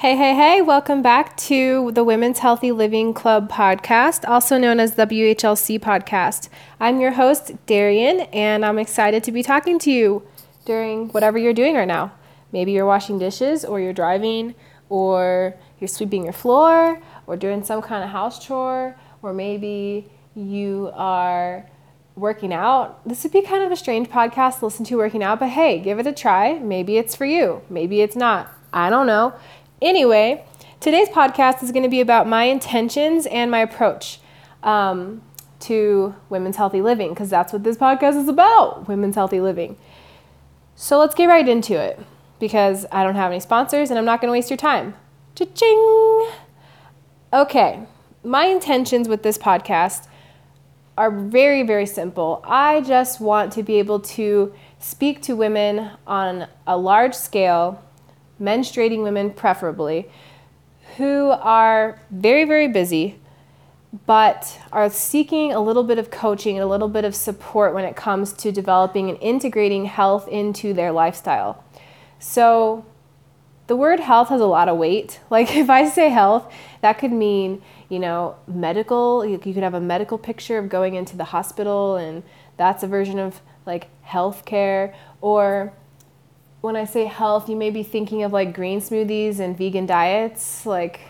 Hey, hey, hey, welcome back to the Women's Healthy Living Club podcast, also known as WHLC podcast. I'm your host, Darian, and I'm excited to be talking to you during whatever you're doing right now. Maybe you're washing dishes, or you're driving, or you're sweeping your floor, or doing some kind of house chore, or maybe you are working out. This would be kind of a strange podcast to listen to working out, but hey, give it a try. Maybe it's for you, maybe it's not. I don't know. Anyway, today's podcast is going to be about my intentions and my approach um, to women's healthy living, because that's what this podcast is about women's healthy living. So let's get right into it, because I don't have any sponsors and I'm not going to waste your time. Cha-ching! Okay, my intentions with this podcast are very, very simple. I just want to be able to speak to women on a large scale menstruating women preferably, who are very, very busy, but are seeking a little bit of coaching and a little bit of support when it comes to developing and integrating health into their lifestyle. So, the word health has a lot of weight. Like, if I say health, that could mean, you know, medical. You could have a medical picture of going into the hospital, and that's a version of like healthcare. Or when I say health, you may be thinking of like green smoothies and vegan diets. Like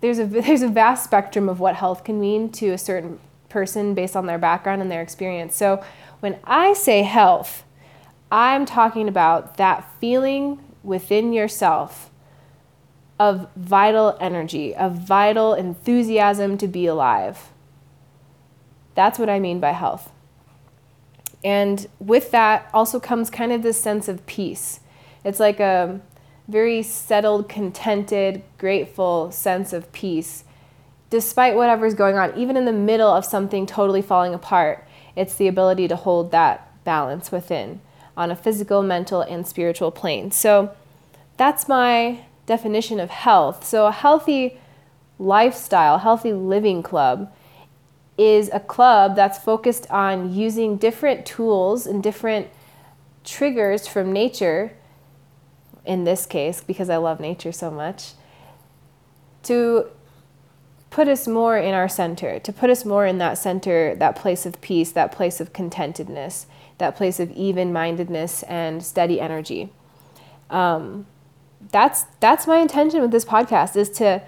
there's a there's a vast spectrum of what health can mean to a certain person based on their background and their experience. So when I say health, I'm talking about that feeling within yourself of vital energy, of vital enthusiasm to be alive. That's what I mean by health. And with that also comes kind of this sense of peace. It's like a very settled, contented, grateful sense of peace. Despite whatever's going on, even in the middle of something totally falling apart, it's the ability to hold that balance within on a physical, mental, and spiritual plane. So that's my definition of health. So a healthy lifestyle, healthy living club is a club that's focused on using different tools and different triggers from nature, in this case, because I love nature so much, to put us more in our center, to put us more in that center, that place of peace, that place of contentedness, that place of even mindedness and steady energy. Um, that's that's my intention with this podcast is to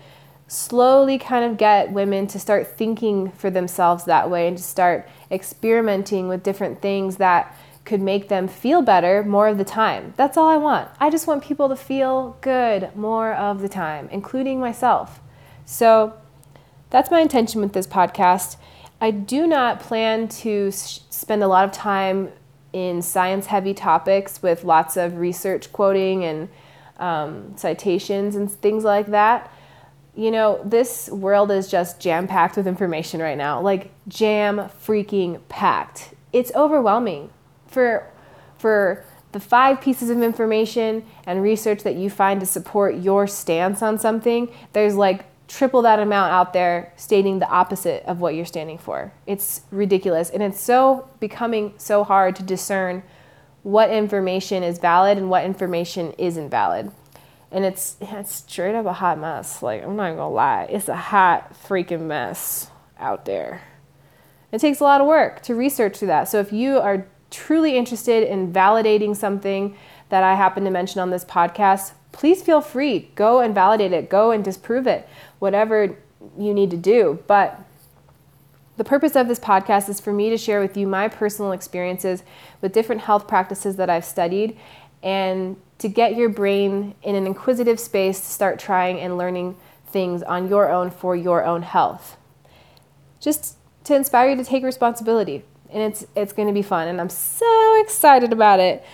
slowly kind of get women to start thinking for themselves that way and to start experimenting with different things that could make them feel better more of the time. That's all I want. I just want people to feel good more of the time, including myself. So that's my intention with this podcast. I do not plan to sh- spend a lot of time in science heavy topics with lots of research quoting and um, citations and things like that you know, this world is just jam packed with information right now. Like jam freaking packed. It's overwhelming. For for the five pieces of information and research that you find to support your stance on something, there's like triple that amount out there stating the opposite of what you're standing for. It's ridiculous and it's so becoming so hard to discern what information is valid and what information isn't valid and it's it's straight up a hot mess. Like I'm not gonna lie, it's a hot freaking mess out there. It takes a lot of work to research through that. So if you are truly interested in validating something that I happen to mention on this podcast, please feel free. Go and validate it. Go and disprove it. Whatever you need to do. But the purpose of this podcast is for me to share with you my personal experiences with different health practices that I've studied and to get your brain in an inquisitive space to start trying and learning things on your own for your own health. Just to inspire you to take responsibility. And it's it's going to be fun and I'm so excited about it.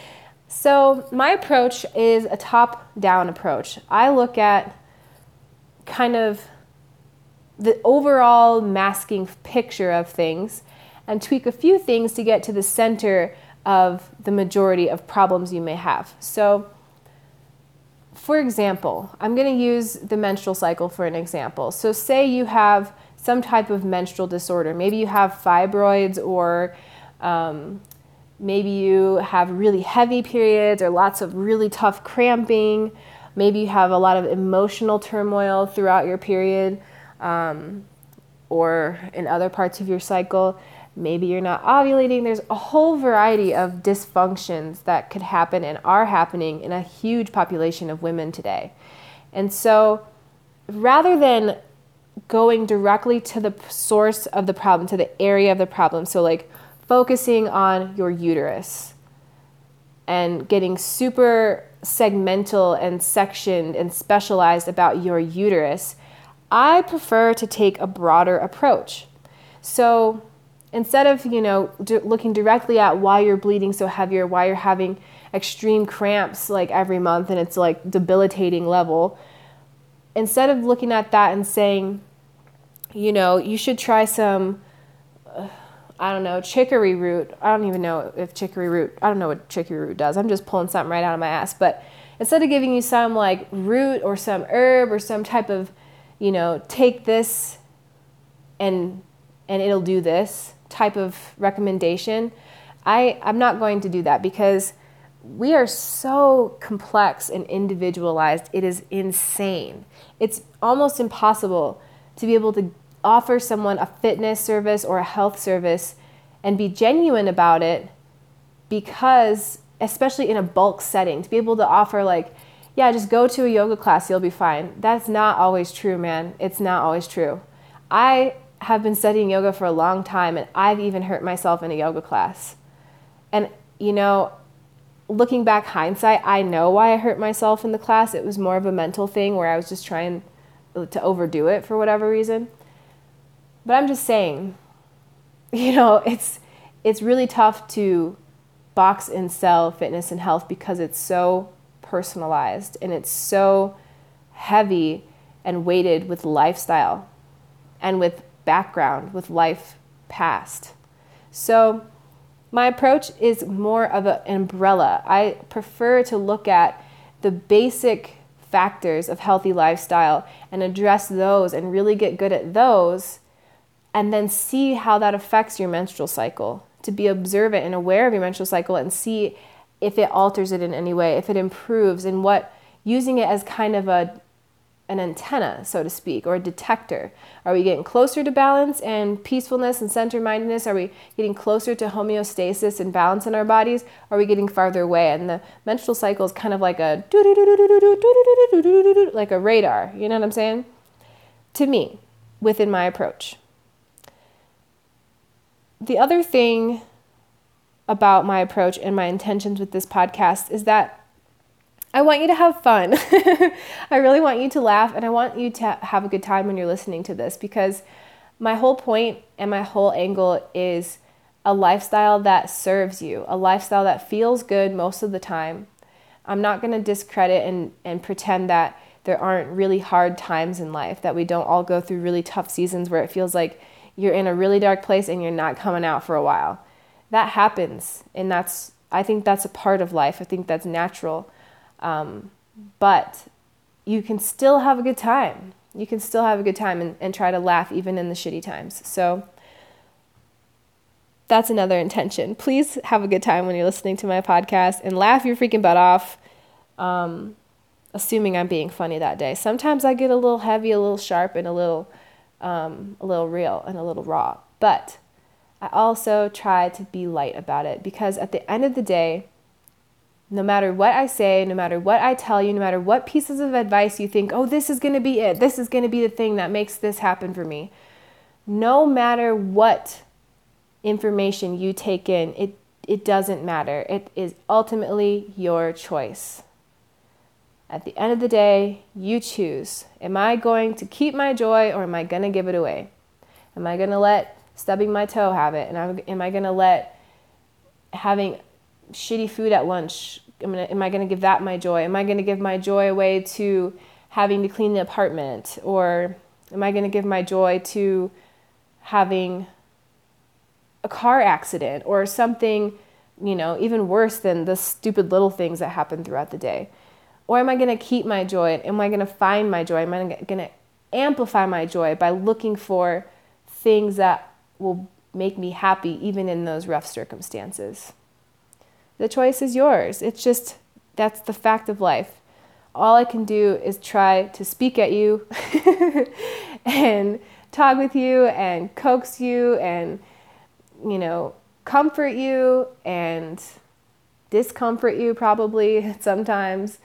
So, my approach is a top-down approach. I look at kind of the overall masking picture of things and tweak a few things to get to the center of the majority of problems you may have. So, for example, I'm going to use the menstrual cycle for an example. So, say you have some type of menstrual disorder. Maybe you have fibroids, or um, maybe you have really heavy periods, or lots of really tough cramping. maybe you have a lot of emotional turmoil throughout your period um, or in other parts of your cycle. Maybe you're not ovulating. There's a whole variety of dysfunctions that could happen and are happening in a huge population of women today. And so rather than going directly to the source of the problem, to the area of the problem, so like focusing on your uterus and getting super segmental and sectioned and specialized about your uterus, I prefer to take a broader approach. So instead of, you know, looking directly at why you're bleeding so heavy or why you're having extreme cramps like every month and it's like debilitating level, instead of looking at that and saying, you know, you should try some, uh, I don't know, chicory root. I don't even know if chicory root, I don't know what chicory root does. I'm just pulling something right out of my ass. But instead of giving you some like root or some herb or some type of, you know, take this and and it'll do this type of recommendation, I, I'm not going to do that because we are so complex and individualized. It is insane. It's almost impossible to be able to offer someone a fitness service or a health service and be genuine about it because, especially in a bulk setting, to be able to offer, like, yeah, just go to a yoga class, you'll be fine. That's not always true, man. It's not always true. I have been studying yoga for a long time and I've even hurt myself in a yoga class. And, you know, looking back hindsight, I know why I hurt myself in the class. It was more of a mental thing where I was just trying to overdo it for whatever reason. But I'm just saying, you know, it's it's really tough to box and sell fitness and health because it's so personalized and it's so heavy and weighted with lifestyle and with background, with life past. So my approach is more of an umbrella. I prefer to look at the basic factors of healthy lifestyle and address those and really get good at those and then see how that affects your menstrual cycle. To be observant and aware of your menstrual cycle and see if it alters it in any way, if it improves, and what using it as kind of a an antenna, so to speak, or a detector? Are we getting closer to balance and peacefulness and center mindedness? Are we getting closer to homeostasis and balance in our bodies? Are we getting farther away? And the menstrual cycle is kind of like a like a radar. You know what I'm saying? To me, within my approach. The other thing about my approach and my intentions with this podcast is that I want you to have fun. I really want you to laugh and I want you to have a good time when you're listening to this because my whole point and my whole angle is a lifestyle that serves you, a lifestyle that feels good most of the time. I'm not going to discredit and, and pretend that there aren't really hard times in life, that we don't all go through really tough seasons where it feels like you're in a really dark place and you're not coming out for a while. That happens, and that's I think that's a part of life. I think that's natural. Um, but you can still have a good time. You can still have a good time and, and try to laugh even in the shitty times. So that's another intention. Please have a good time when you're listening to my podcast and laugh your freaking butt off. Um, assuming I'm being funny that day. Sometimes I get a little heavy, a little sharp, and a little, um, a little real and a little raw. But I also try to be light about it because at the end of the day, no matter what I say, no matter what I tell you, no matter what pieces of advice you think, oh, this is going to be it, this is going to be the thing that makes this happen for me, no matter what information you take in, it, it doesn't matter. It is ultimately your choice. At the end of the day, you choose. Am I going to keep my joy or am I going to give it away? Am I going to let stubbing my toe have it? And am I going to let having shitty food at lunch am, gonna, am i going to give that my joy? Am i going to give my joy away to having to clean the apartment? Or am i going to give my joy to having a car accident or something you know even worse than the stupid little things that happen throughout the day? Or am i going to keep my joy? Am i going to find my joy? Am i going to amplify my joy by looking for things that will make me happy even in those rough circumstances the choice is yours. It's just that's the fact of life. all I can do is try to speak at you and talk with you and coax you and, you know, comfort you and discomfort you probably sometimes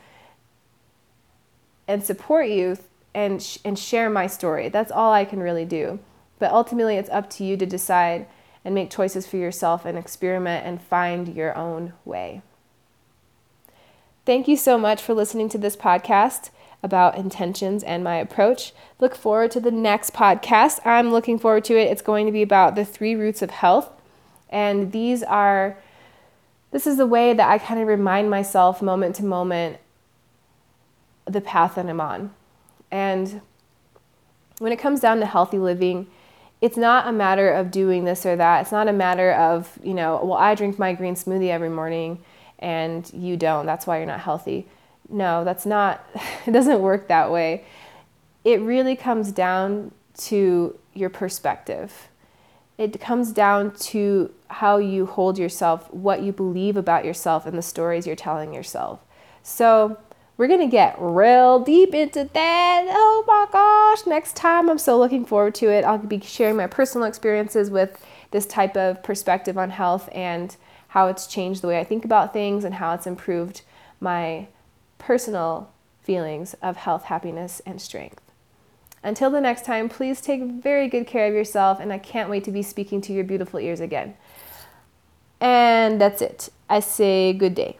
and support you and, sh- and share my story. That's all I can really do. But ultimately, it's up to you to decide and make choices for yourself and experiment and find your own way. Thank you so much for listening to this podcast about intentions and my approach. Look forward to the next podcast. I'm looking forward to it. It's going to be about the three roots of health. And these are, this is the way that I kind of remind myself moment to moment the path that I'm on. And when it comes down to healthy living, it's not a matter of doing this or that. It's not a matter of, you know, well, I drink my green smoothie every morning and you don't. That's why you're not healthy. No, that's not, it doesn't work that way. It really comes down to your perspective. It comes down to how you hold yourself, what you believe about yourself, and the stories you're telling yourself. So, we're going to get real deep into that. Oh my gosh, next time. I'm so looking forward to it. I'll be sharing my personal experiences with this type of perspective on health and how it's changed the way I think about things and how it's improved my personal feelings of health, happiness, and strength. Until the next time, please take very good care of yourself, and I can't wait to be speaking to your beautiful ears again. And that's it. I say good day.